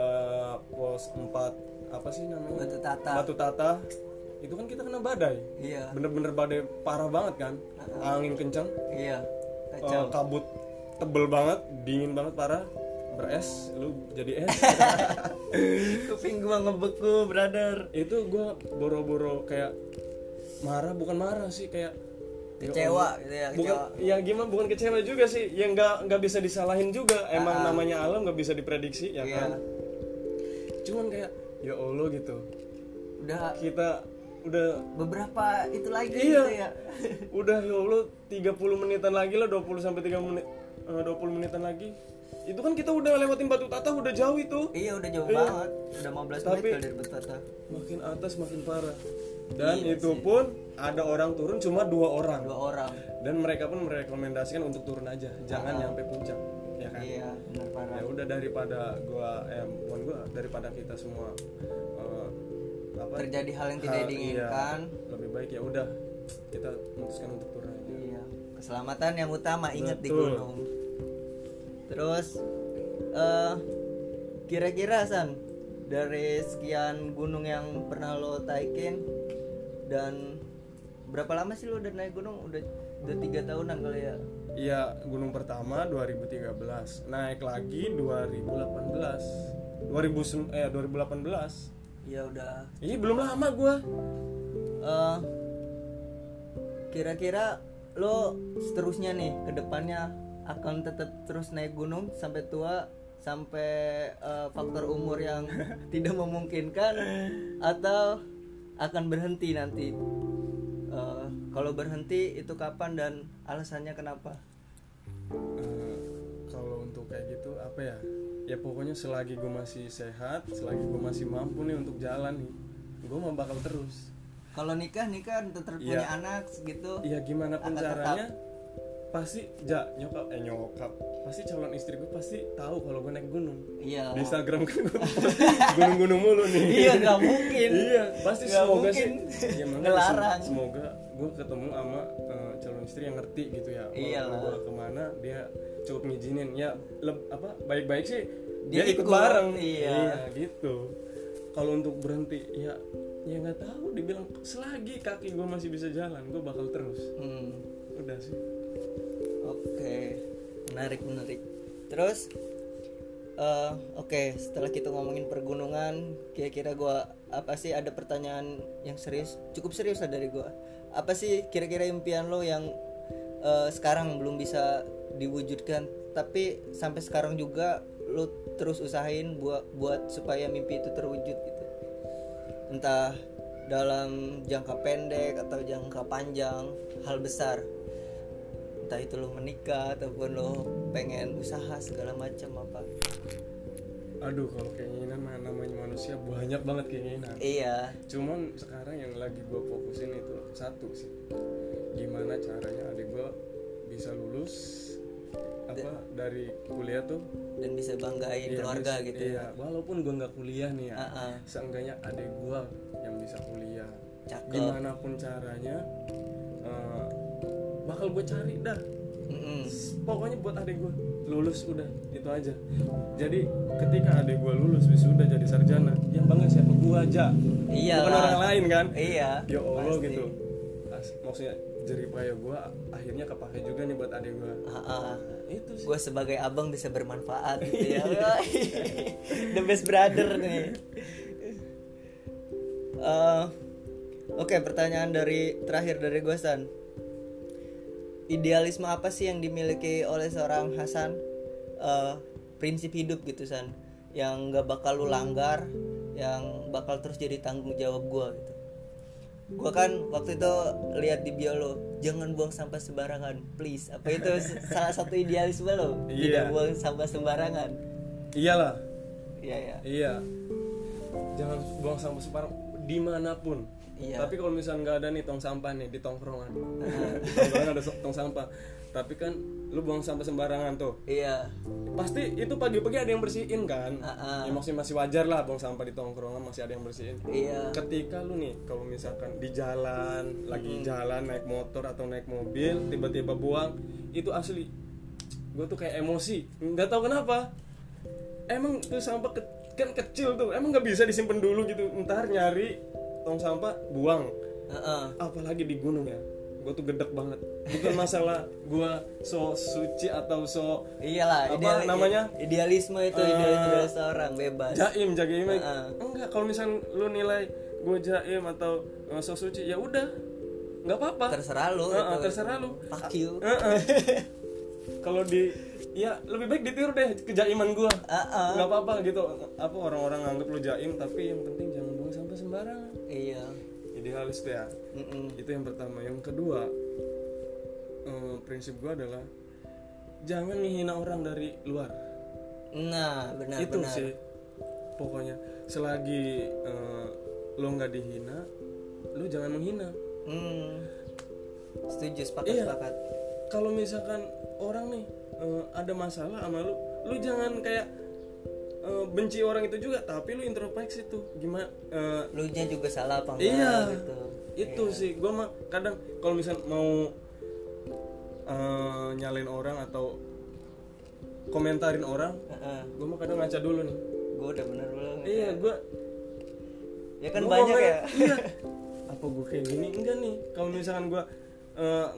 Speaker 2: pos 4 apa sih namanya?
Speaker 1: Batu Tata.
Speaker 2: Batu Tata. Itu kan kita kena badai.
Speaker 1: Iya.
Speaker 2: Bener-bener badai parah banget kan? Angin kencang
Speaker 1: iya
Speaker 2: eh,
Speaker 1: kacau.
Speaker 2: kabut tebel banget dingin banget parah beres lu jadi es
Speaker 1: kuping gua ngebeku brother.
Speaker 2: Itu gua boro-boro kayak marah bukan marah sih kayak ya
Speaker 1: kecewa gitu ya
Speaker 2: bukan
Speaker 1: kecewa.
Speaker 2: ya gimana bukan kecewa juga sih. Yang nggak nggak bisa disalahin juga. Emang namanya alam nggak bisa diprediksi ya
Speaker 1: Iya.
Speaker 2: kan? Cuman kayak ya allah gitu.
Speaker 1: Udah
Speaker 2: kita udah
Speaker 1: beberapa itu lagi
Speaker 2: Iya.
Speaker 1: gitu ya.
Speaker 2: Udah ya allah 30 menitan lagi lah 20 sampai 3 menit eh, 20 menitan lagi itu kan kita udah lewatin batu tata udah jauh itu.
Speaker 1: Iya udah jauh
Speaker 2: Iya.
Speaker 1: banget. Udah 15 menit
Speaker 2: Tapi-
Speaker 1: kali dari Betata
Speaker 2: makin atas makin parah. Dan
Speaker 1: Iya
Speaker 2: itu pun ada orang turun cuma dua orang.
Speaker 1: Dua orang.
Speaker 2: Dan mereka pun merekomendasikan untuk turun aja jangan nyampe puncak ya kan?
Speaker 1: Iya benar parah.
Speaker 2: Ya udah daripada gua eh bukan gua daripada kita semua eh, apa?
Speaker 1: Terjadi hal yang tidak diinginkan.
Speaker 2: iya, lebih baik ya udah kita memutuskan untuk turun aja.
Speaker 1: Iya. Keselamatan yang utama ingat di gunung terus eh kira-kira san dari sekian gunung yang pernah lo taikin dan berapa lama sih lo udah naik gunung udah udah tiga tahunan kali ya
Speaker 2: Iya, gunung pertama 2013, naik lagi 2018. 2000 sen- eh 2018.
Speaker 1: ya udah
Speaker 2: Ih, belum lama gua.
Speaker 1: eh kira-kira lo seterusnya nih ke depannya akan tetap terus naik gunung sampai tua sampai eh, faktor umur yang tidak memungkinkan atau akan berhenti nanti Eh, kalau berhenti itu kapan dan alasannya kenapa
Speaker 2: Eh, kalau untuk kayak gitu apa ya? Ya pokoknya selagi gue masih sehat, selagi gue masih mampu nih untuk jalan nih, gue mau bakal terus.
Speaker 1: kalau nikah nikah tetap punya anak gitu
Speaker 2: Iya gimana pun
Speaker 1: Akan tetap.
Speaker 2: Pasti ja nyokap eh nyokap pasti calon istri gue pasti tahu kalau gue naik gunung.
Speaker 1: iya
Speaker 2: Di Instagram kan gue gunung-gunung mulu nih.
Speaker 1: iya nggak mungkin
Speaker 2: iya pasti
Speaker 1: Nggak
Speaker 2: semoga
Speaker 1: mungkin.
Speaker 2: sih ya,
Speaker 1: Ngelarang.
Speaker 2: semoga gue ketemu sama eh, calon istri yang ngerti gitu ya
Speaker 1: Iyalah.
Speaker 2: gue ke mana dia cukup ngizinin ya leb- apa baik-baik sih
Speaker 1: Dia
Speaker 2: dia, ikut,
Speaker 1: ikut,
Speaker 2: bareng
Speaker 1: iya.
Speaker 2: gitu kalau untuk berhenti ya ya nggak tahu dibilang selagi kaki gue masih bisa jalan gue bakal terus
Speaker 1: Hmm.
Speaker 2: Udah sih
Speaker 1: Oke, menarik menarik. Terus, eh, oke setelah kita ngomongin pergunungan, kira-kira gua apa sih ada pertanyaan yang serius, cukup serius lah dari gua. Apa sih kira-kira impian lo yang eh, sekarang belum bisa diwujudkan, tapi sampai sekarang juga lo terus usahain buat buat supaya mimpi itu terwujud gitu. Entah dalam jangka pendek atau jangka panjang, hal besar entah itu lo menikah ataupun lo pengen usaha segala macam apa.
Speaker 2: Aduh kalau keinginan mah namanya manusia banyak banget keinginan.
Speaker 1: Iya.
Speaker 2: Cuman sekarang yang lagi gue fokusin itu satu sih. Gimana caranya adik gue bisa lulus apa dari kuliah tuh?
Speaker 1: Dan bisa banggain
Speaker 2: Iya,
Speaker 1: keluarga
Speaker 2: bisa-
Speaker 1: gitu
Speaker 2: iya. Walaupun gue nggak kuliah nih ya
Speaker 1: Ah, ah.
Speaker 2: seenggaknya adik gue yang bisa kuliah.
Speaker 1: Cakep.
Speaker 2: gimana pun caranya eh, bakal gue cari dah.
Speaker 1: Mm-mm.
Speaker 2: pokoknya buat adik gue lulus udah itu aja. Jadi ketika adik gue lulus wisuda jadi sarjana yang bangga siapa? Gue aja.
Speaker 1: Iya
Speaker 2: bukan orang lain kan?
Speaker 1: Iya
Speaker 2: ya allah
Speaker 1: pasti.
Speaker 2: gitu. As- maksudnya jeripaya gue akhirnya kepake juga nih buat adik gue
Speaker 1: Ah, ah.
Speaker 2: itu sih.
Speaker 1: Gue sebagai abang bisa bermanfaat gitu ya. The best brother nih. Eh, oke pertanyaan dari terakhir dari gue San idealisme apa sih yang dimiliki oleh seorang Hasan? Eh, prinsip hidup gitu San. Yang gak bakal lu langgar yang bakal terus jadi tanggung jawab gue gitu. Gue kan waktu itu lihat di bio lo jangan buang sampah sembarangan please. Apa itu salah satu idealisme lo
Speaker 2: Iya.
Speaker 1: tidak buang sampah sembarangan.
Speaker 2: Iyalah.
Speaker 1: Iya ya
Speaker 2: iya. Jangan buang sampah sembarang di mana pun
Speaker 1: Iya.
Speaker 2: tapi kalau misalnya nggak ada nih tong sampah nih di tongkrongan. Di tongkrongan ada tong sampah. Tapi kan lu buang sampah sembarangan tuh.
Speaker 1: Iya.
Speaker 2: Pasti itu pagi-pagi ada yang bersihin kan?
Speaker 1: Ah, ah.
Speaker 2: ya maksudnya masih wajar lah buang sampah di tongkrongan masih ada yang bersihin.
Speaker 1: Iya.
Speaker 2: Ketika lu nih kalau misalkan di jalan lagi
Speaker 1: Hmm.
Speaker 2: jalan naik motor atau naik mobil tiba-tiba buang itu asli gue tuh kayak emosi. Nggak tahu kenapa. Emang tuh sampah ke- kan kecil tuh emang nggak bisa disimpan dulu gitu. Ntar nyari tong sampah buang
Speaker 1: Heeh.
Speaker 2: apalagi di gunung ya gue tuh gedek banget bukan masalah gue so suci atau so
Speaker 1: iyalah
Speaker 2: Apa
Speaker 1: ideal-
Speaker 2: namanya?
Speaker 1: idealisme itu
Speaker 2: Eh,
Speaker 1: idealisme seorang bebas
Speaker 2: jaim jaim
Speaker 1: Heeh.
Speaker 2: enggak kalau misal lu nilai gue jaim atau uh, so suci ya udah nggak apa-apa
Speaker 1: terserah lu itu.
Speaker 2: terserah lu
Speaker 1: fuck you
Speaker 2: Heeh. kalau di ya lebih baik ditiru deh kejaiman gua
Speaker 1: Heeh.
Speaker 2: nggak apa-apa gitu apa orang-orang nganggap lu jaim tapi yang penting jangan sembarangan
Speaker 1: iya.
Speaker 2: Idealis ya
Speaker 1: Mm-mm.
Speaker 2: itu yang pertama. Yang kedua eh, prinsip gua adalah jangan ngehina orang dari luar.
Speaker 1: Nah benar
Speaker 2: itu
Speaker 1: benar.
Speaker 2: sih pokoknya. Selagi eh, lo nggak dihina lu jangan menghina.
Speaker 1: Hmm. setuju sepakat
Speaker 2: Iya.
Speaker 1: sepakat.
Speaker 2: Kalau misalkan orang nih eh, ada masalah sama lu lu jangan kayak eh, benci orang itu juga tapi lu introspeksi tuh gimana eh,
Speaker 1: lu nya juga salah apa enggak
Speaker 2: iya
Speaker 1: gitu.
Speaker 2: itu sih. Gue mah kadang kalau misal mau eh, nyalain orang atau komentarin orang
Speaker 1: Heeh.
Speaker 2: gue mah kadang ngaca dulu nih.
Speaker 1: Gue udah bener belum
Speaker 2: iya gue
Speaker 1: ya kan banyak ya?
Speaker 2: iya. Apa gue kayak gini? Enggak nih. Kalau misalkan gue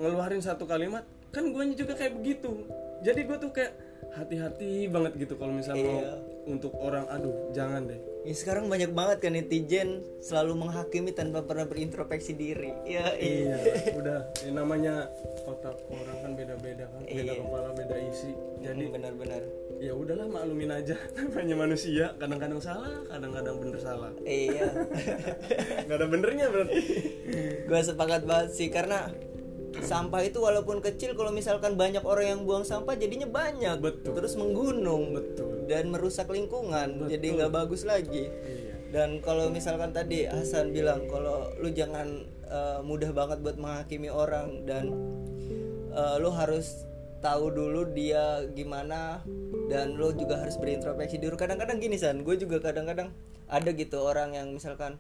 Speaker 2: ngeluarin satu kalimat kan gue juga kayak begitu. Jadi gue tuh kayak hati-hati banget gitu kalau misalnya mau
Speaker 1: Iya.
Speaker 2: Untuk orang aduh jangan deh
Speaker 1: Ya, sekarang banyak banget kan netizen selalu menghakimi tanpa pernah berintrospeksi diri. Ya,
Speaker 2: iya udah ya, namanya otak orang kan beda-beda kan beda
Speaker 1: Iya.
Speaker 2: kepala beda isi jadi
Speaker 1: benar-benar.
Speaker 2: ya udahlah maklumin aja namanya manusia kadang-kadang salah kadang-kadang bener salah
Speaker 1: Iya.
Speaker 2: nggak ada benernya berarti
Speaker 1: Gue sepakat banget sih karena sampah itu walaupun kecil kalau misalkan banyak orang yang buang sampah jadinya banyak.
Speaker 2: Betul.
Speaker 1: terus menggunung.
Speaker 2: Betul.
Speaker 1: Dan merusak lingkungan jadi nggak bagus lagi.
Speaker 2: Iya.
Speaker 1: Dan kalau misalkan tadi Hasan bilang kalau lu jangan eh, mudah banget buat menghakimi orang dan eh, lu harus tahu dulu dia gimana dan lu juga harus berintrospeksi dulu. Kadang-kadang gini san gue juga kadang-kadang ada gitu orang yang misalkan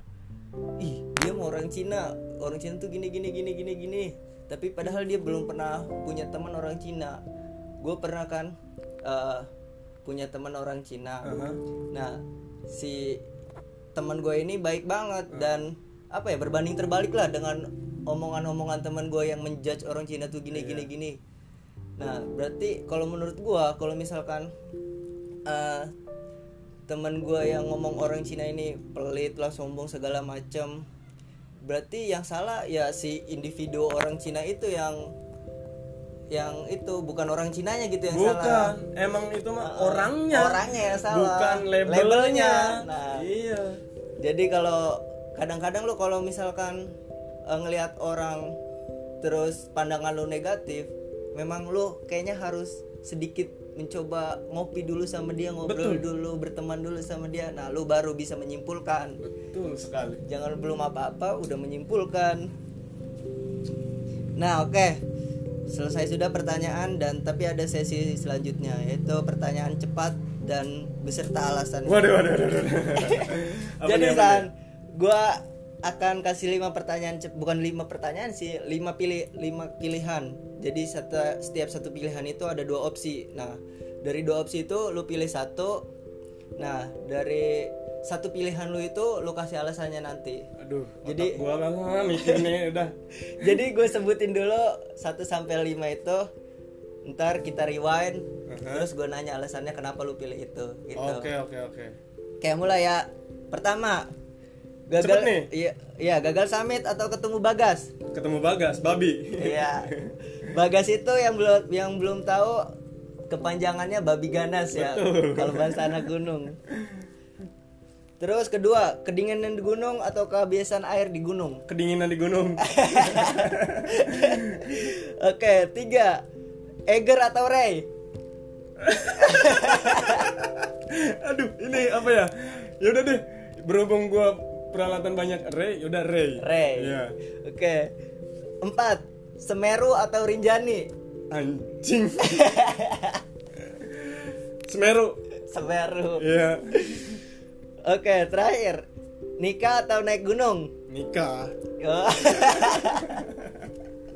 Speaker 1: ih dia mau orang Cina orang Cina tuh gini gini gini gini gini tapi padahal dia belum pernah punya teman orang Cina gue pernah kan eh, punya teman orang Cina
Speaker 2: Aha.
Speaker 1: Nah, si teman gue ini baik banget dan apa ya berbanding terbalik lah dengan omongan-omongan teman gue yang menjudge orang Cina tuh gini gini gini. Nah, berarti kalau menurut gue kalau misalkan eh teman gue yang ngomong orang Cina ini pelit lah sombong segala macam berarti yang salah ya si individu orang Cina itu yang yang itu bukan orang Cinanya gitu yang salah.
Speaker 2: Bukan emang itu mah orangnya.
Speaker 1: Orangnya yang salah.
Speaker 2: Bukan labelnya,
Speaker 1: Labelnya. Nah.
Speaker 2: iya.
Speaker 1: Jadi kalau kadang-kadang lu kalau misalkan eh, ngelihat orang terus pandangan lu negatif memang lu kayaknya harus sedikit mencoba ngopi dulu sama dia ngobrol dulu berteman dulu sama dia. Nah lu baru bisa menyimpulkan.
Speaker 2: Betul sekali.
Speaker 1: Jangan belum apa-apa udah menyimpulkan. Nah oke. Selesai sudah pertanyaan dan tapi ada sesi selanjutnya yaitu pertanyaan cepat dan beserta alasan.
Speaker 2: Waduh waduh waduh, waduh.
Speaker 1: Jadi san
Speaker 2: nih?
Speaker 1: Akan kasih lima pertanyaan bukan lima pertanyaan sih lima pilih lima pilihan. Jadi satu, setiap satu pilihan itu ada dua opsi. Nah dari dua opsi itu lu pilih satu. Nah dari satu pilihan lu itu lu kasih alasannya nanti.
Speaker 2: Aduh
Speaker 1: Jadi-
Speaker 2: gua lah mikir nih udah.
Speaker 1: Jadi gue sebutin dulu 1 sampai 5 itu ntar kita rewind terus gue nanya alasannya kenapa lu pilih itu gitu.
Speaker 2: Oke oke oke.
Speaker 1: Kayak mulai ya. Pertama gagal
Speaker 2: Cepet nih.
Speaker 1: iya iya gagal summit atau ketemu bagas?
Speaker 2: Ketemu bagas babi.
Speaker 1: Iya. Bagas itu yang belum yang belum tahu kepanjangannya babi ganas ya kalau bahasa anak gunung. Terus kedua kedinginan di gunung atau kebiasaan air di gunung?
Speaker 2: Kedinginan di gunung.
Speaker 1: Oke tiga. Eger atau Ray
Speaker 2: aduh ini apa ya? Yaudah deh berhubung gua peralatan banyak Ray yaudah Ray
Speaker 1: Ray
Speaker 2: Iya.
Speaker 1: oke. Empat Semeru atau Rinjani?
Speaker 2: Anjing. Semeru.
Speaker 1: Semeru.
Speaker 2: Iya.
Speaker 1: Oke, terakhir. Nikah atau naik gunung?
Speaker 2: nikah.
Speaker 1: Oh,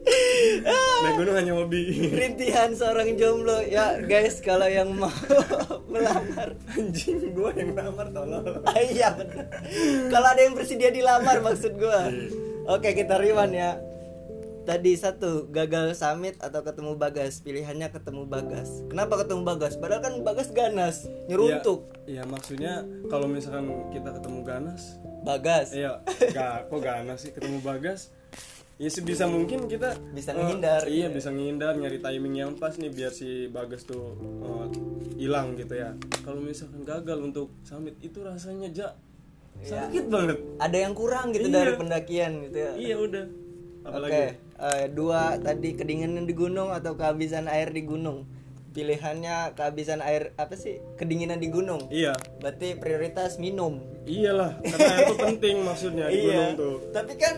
Speaker 2: naik gunung hanya hobi
Speaker 1: Rintihan seorang jomblo. Ya, guys, kalau yang mau melamar.
Speaker 2: anjing gua yang lamar tolong
Speaker 1: Ah, iya, benar. Kalau ada yang bersedia dilamar maksud gua. Oke, kita rewind ya. Tadi satu, gagal summit atau ketemu Bagas? Pilihannya ketemu Bagas. Kenapa ketemu Bagas? Padahal kan Bagas ganas, nyeruntuk.
Speaker 2: Iya, iya, maksudnya kalau misalkan kita ketemu ganas
Speaker 1: Bagas.
Speaker 2: iya gak kok ganas sih ketemu bagas ya sebisa mungkin kita
Speaker 1: Bisa
Speaker 2: eh,
Speaker 1: menghindar.
Speaker 2: iya bisa menghindar nyari timing yang pas nih biar si bagas tuh eh, hilang gitu ya kalau misalkan gagal untuk summit itu rasanya ja
Speaker 1: Iya.
Speaker 2: sakit banget
Speaker 1: Ada yang kurang gitu
Speaker 2: Iya.
Speaker 1: dari pendakian gitu ya.
Speaker 2: iya udah apalagi
Speaker 1: eh, dua tadi kedinginan di gunung atau kehabisan air di gunung. Pilihannya kehabisan air apa sih? Kedinginan di gunung.
Speaker 2: iya
Speaker 1: Berarti prioritas minum.
Speaker 2: iyalah karena itu penting maksudnya di gunung tuh
Speaker 1: Tapi kan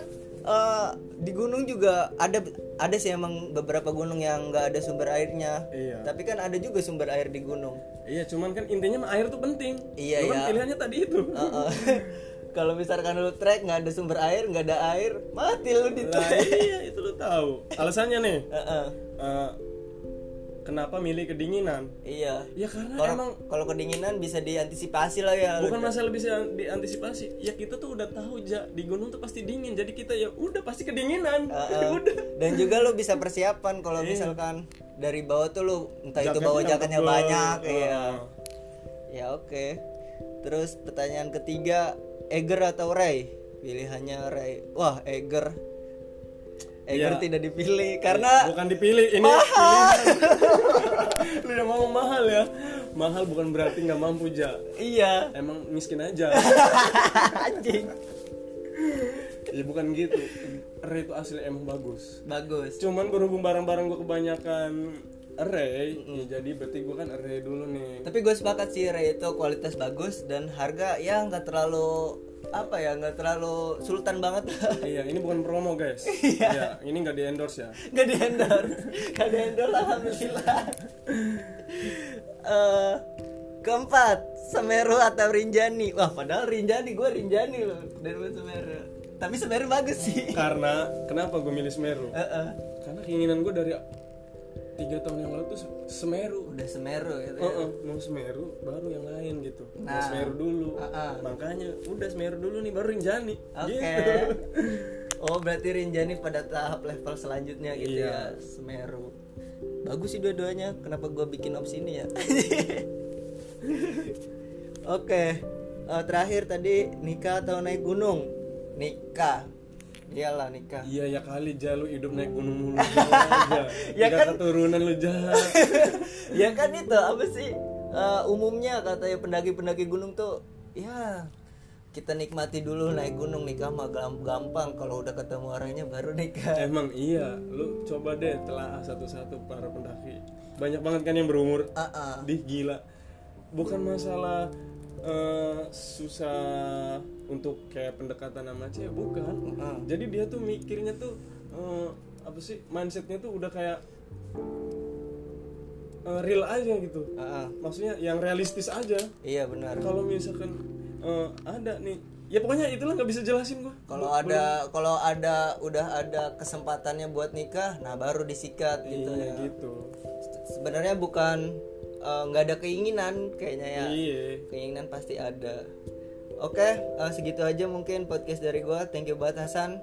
Speaker 1: eh, di gunung juga ada ada sih emang beberapa gunung yang nggak ada sumber airnya.
Speaker 2: Iya.
Speaker 1: Tapi kan ada juga sumber air di gunung.
Speaker 2: iya cuman kan intinya air tuh penting
Speaker 1: Iya,
Speaker 2: Lu kan
Speaker 1: iya.
Speaker 2: pilihannya tadi itu
Speaker 1: Heeh. Kalau misalkan lu trek nggak ada sumber air, nggak ada air, mati lu di trek.
Speaker 2: iya itu lu tahu alasannya nih
Speaker 1: Heeh.
Speaker 2: eh, kenapa milih kedinginan
Speaker 1: Iya.
Speaker 2: ya karena
Speaker 1: Kalau
Speaker 2: emang
Speaker 1: kalau kedinginan bisa diantisipasi lah ya.
Speaker 2: bukan masalah bisa diantisipasi ya kita tuh udah tahu ja di gunung tuh pasti dingin jadi kita ya udah pasti kedinginan
Speaker 1: Heeh.
Speaker 2: udah
Speaker 1: Dan juga lu bisa persiapan kalau misalkan dari bawah tuh lu entah itu bawa
Speaker 2: Jaketnya
Speaker 1: banyak ya.
Speaker 2: Heeh.
Speaker 1: Ya oke. Terus pertanyaan ketiga, Eger atau Ray? Pilihannya Ray. Wah, Eger. Eger
Speaker 2: Iya.
Speaker 1: tidak dipilih karena
Speaker 2: bukan dipilih ini
Speaker 1: mahal.
Speaker 2: lu yang ngomong mahal ya mahal bukan berarti nggak mampu ja
Speaker 1: iya.
Speaker 2: emang miskin aja
Speaker 1: Anjing.
Speaker 2: ya bukan gitu Ray itu asli emang bagus
Speaker 1: Bagus.
Speaker 2: cuman berhubung barang-barang gua kebanyakan Ray ya jadi berarti gua kan Ray dulu nih.
Speaker 1: Tapi gue sepakat sih Ray itu kualitas bagus dan harga ya nggak terlalu apa ya nggak terlalu sultan banget.
Speaker 2: Iya ini bukan promo guys. Iya. Ini nggak di endorse ya?
Speaker 1: Nggak di endorse. Nggak di endorse alhamdulillah. Eh, keempat Semeru atau Rinjani. Wah padahal Rinjani gue Rinjani loh daripada Semeru. Tapi Semeru bagus sih.
Speaker 2: Karena kenapa gue milih Semeru?
Speaker 1: Heeh.
Speaker 2: karena keinginan gue dari tiga tahun yang lalu tuh Semeru
Speaker 1: udah Semeru gitu
Speaker 2: Oh,
Speaker 1: ya.
Speaker 2: oh, mau Semeru baru yang lain gitu mau
Speaker 1: Nah.
Speaker 2: Semeru dulu
Speaker 1: Ah-ah.
Speaker 2: makanya udah Semeru dulu nih baru Rinjani
Speaker 1: Oke.
Speaker 2: gitu.
Speaker 1: Oh berarti Rinjani pada tahap level selanjutnya gitu
Speaker 2: Iya.
Speaker 1: ya Semeru. Bagus sih dua-duanya. Kenapa gua bikin opsi ini ya? Oke. Eh, terakhir tadi nikah atau naik gunung? Nikah. Iyalah nikah.
Speaker 2: iya ya kali ja lu hidup naik gunung mulu.
Speaker 1: Ya kan-
Speaker 2: keturunan lu ja
Speaker 1: ya kan itu apa sih? Eh, umumnya katanya pendaki-pendaki gunung tuh ya kita nikmati dulu naik gunung nikah mah gam- gampang kalau udah ketemu orangnya baru nikah
Speaker 2: Emang iya, lu coba deh telah satu-satu para pendaki. Banyak banget kan yang berumur
Speaker 1: Ah, ah.
Speaker 2: di gila. Bukan masalah eh, susah untuk kayak pendekatan sama cewek, bukan.
Speaker 1: Ah.
Speaker 2: Jadi dia tuh mikirnya tuh eh, apa sih mindsetnya tuh udah kayak eh, real aja gitu.
Speaker 1: Ah.
Speaker 2: Maksudnya yang realistis aja.
Speaker 1: iya benar
Speaker 2: Kalau misalkan eh, ada nih, ya pokoknya itulah nggak bisa jelasin gua.
Speaker 1: kalau ada kalau ada udah ada kesempatannya buat nikah nah baru disikat gitu
Speaker 2: Iya
Speaker 1: ya
Speaker 2: gitu.
Speaker 1: sebenarnya bukan eh, nggak ada keinginan kayaknya ya
Speaker 2: Iya.
Speaker 1: keinginan pasti ada oke eh, segitu aja mungkin podcast dari gua thank you banget Hasan.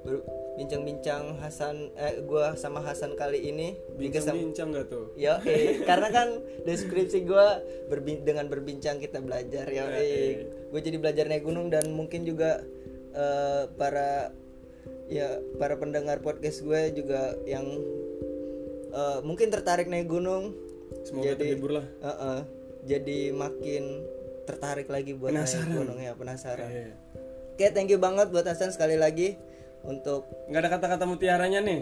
Speaker 1: Ber- bincang-bincang Hasan eh gua sama Hasan kali ini Bincang-
Speaker 2: Bincang-bincang gak tuh?
Speaker 1: Yo, karena kan deskripsi gua berbi- dengan berbincang kita belajar yo. Gue jadi belajar naik gunung dan mungkin juga eh, para ya para pendengar podcast gue juga yang eh, mungkin tertarik naik gunung
Speaker 2: Semoga terhibur lah.
Speaker 1: eh-eh, jadi makin tertarik lagi buat
Speaker 2: Penasaran.
Speaker 1: naik gunung ya penasaran.
Speaker 2: Iya.
Speaker 1: Oke, thank you banget buat Hasan sekali lagi untuk
Speaker 2: Nggak ada kata-kata mutiaranya nih.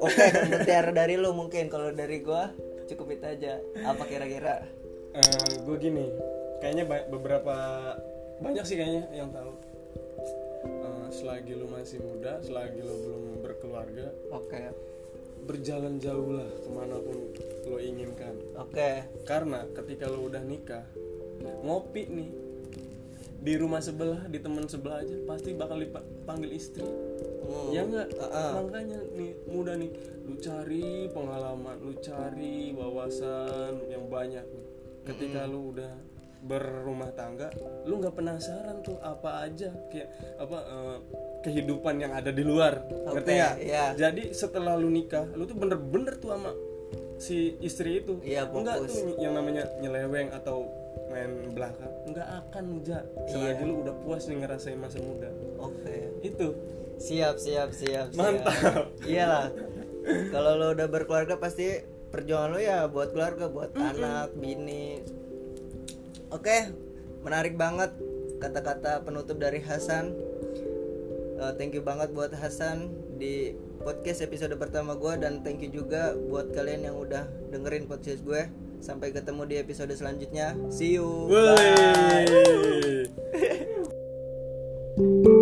Speaker 1: Oke, mutiara dari lu mungkin kalau dari gua cukup itu aja. Apa kira-kira?
Speaker 2: gue gini, kayaknya ba- beberapa banyak sih kayaknya yang tahu. Eh, selagi lu masih muda, selagi lu belum berkeluarga,
Speaker 1: Oke.
Speaker 2: Berjalan jauhlah ke mana pun lo inginkan.
Speaker 1: Oke.
Speaker 2: Karena ketika lo udah nikah, ngopi nih di rumah sebelah, di teman sebelah aja pasti bakal dipanggil istri.
Speaker 1: Hmm.
Speaker 2: ya enggak
Speaker 1: Ah, ah.
Speaker 2: makanya nih muda nih lu cari pengalaman lu cari wawasan yang banyak nih ketika lu udah berumah tangga lu nggak penasaran tuh apa aja kayak apa eh, kehidupan yang ada di luar ngerti
Speaker 1: Oke,
Speaker 2: nggak
Speaker 1: iya.
Speaker 2: jadi setelah lu nikah lu tuh bener-bener tuh sama si istri itu
Speaker 1: Iya,
Speaker 2: enggak
Speaker 1: fokus.
Speaker 2: tuh yang namanya nyeleweng atau main belakang nggak akan ja selagi
Speaker 1: Iya.
Speaker 2: lu udah puas nih ngerasain masa muda
Speaker 1: Oke.
Speaker 2: itu
Speaker 1: Siap, siap, siap. siap.
Speaker 2: Mantap.
Speaker 1: Iyalah. Kalau lo udah berkeluarga pasti perjuangan lo ya buat keluarga, buat anak, bini. Oke, menarik banget kata-kata penutup dari Hasan uh, thank you banget buat Hasan di podcast episode pertama gue dan thank you juga buat kalian yang udah dengerin podcast gue. Sampai ketemu di episode selanjutnya. See you.
Speaker 2: Bye.